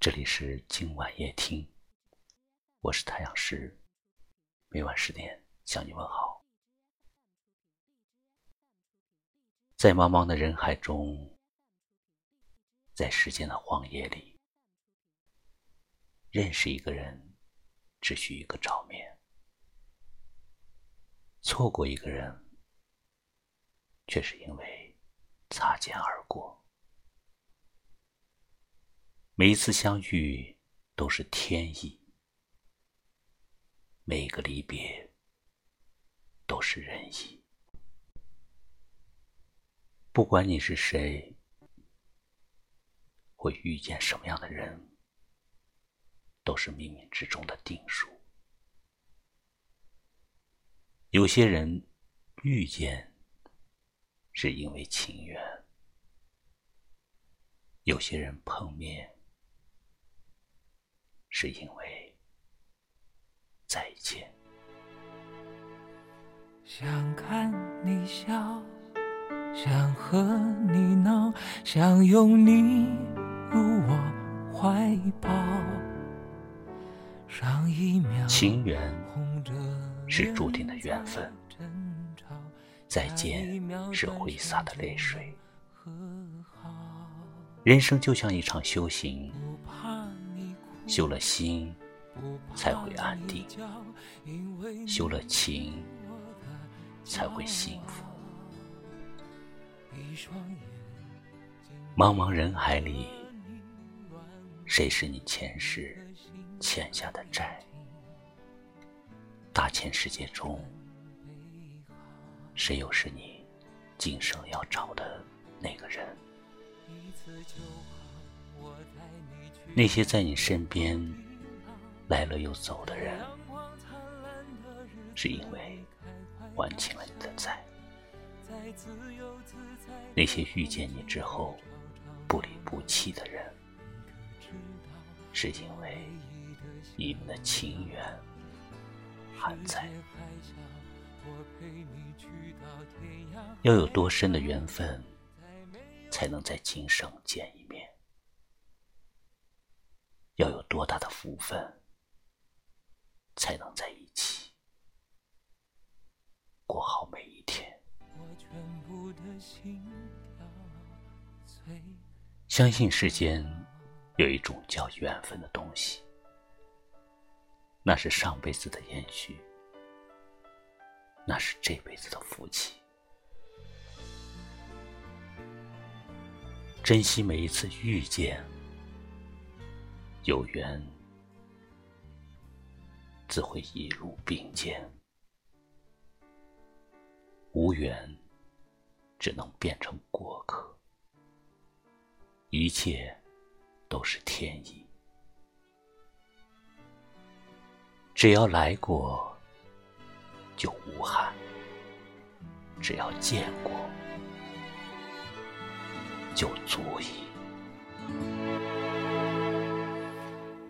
这里是今晚夜听，我是太阳石，每晚十点向你问好。在茫茫的人海中，在时间的荒野里，认识一个人只需一个照面，错过一个人，却是因为擦肩而过。每一次相遇都是天意，每个离别都是人意。不管你是谁，会遇见什么样的人，都是冥冥之中的定数。有些人遇见是因为情缘，有些人碰面。是因为再见。想看你笑，想和你闹，想拥你入我怀抱。上一秒，情缘是注定的缘分，再见是挥洒的泪水。人生就像一场修行。修了心，才会安定；修了情，才会幸福。茫茫人海里，谁是你前世欠下的债？大千世界中，谁又是你今生要找的那个人？那些在你身边来了又走的人，是因为还清了你的债；那些遇见你之后不离不弃的人，是因为你们的情缘还在。要有多深的缘分，才能在今生见一面？多大的福分，才能在一起过好每一天？相信世间有一种叫缘分的东西，那是上辈子的延续，那是这辈子的福气。珍惜每一次遇见。有缘，自会一路并肩；无缘，只能变成过客。一切都是天意，只要来过，就无憾；只要见过，就足矣。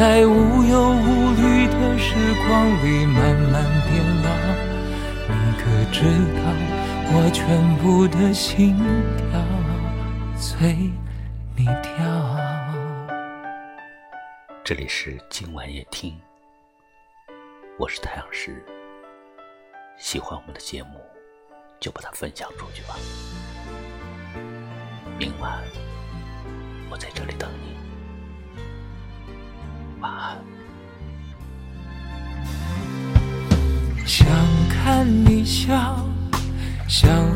在无忧无虑的时光里慢慢变老。你可知道我全部的心跳随你跳。这里是今晚夜听，我是太阳石。喜欢我们的节目，就把它分享出去吧。明晚我在这里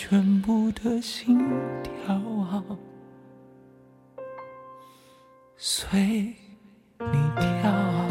全部的心跳啊，随你跳。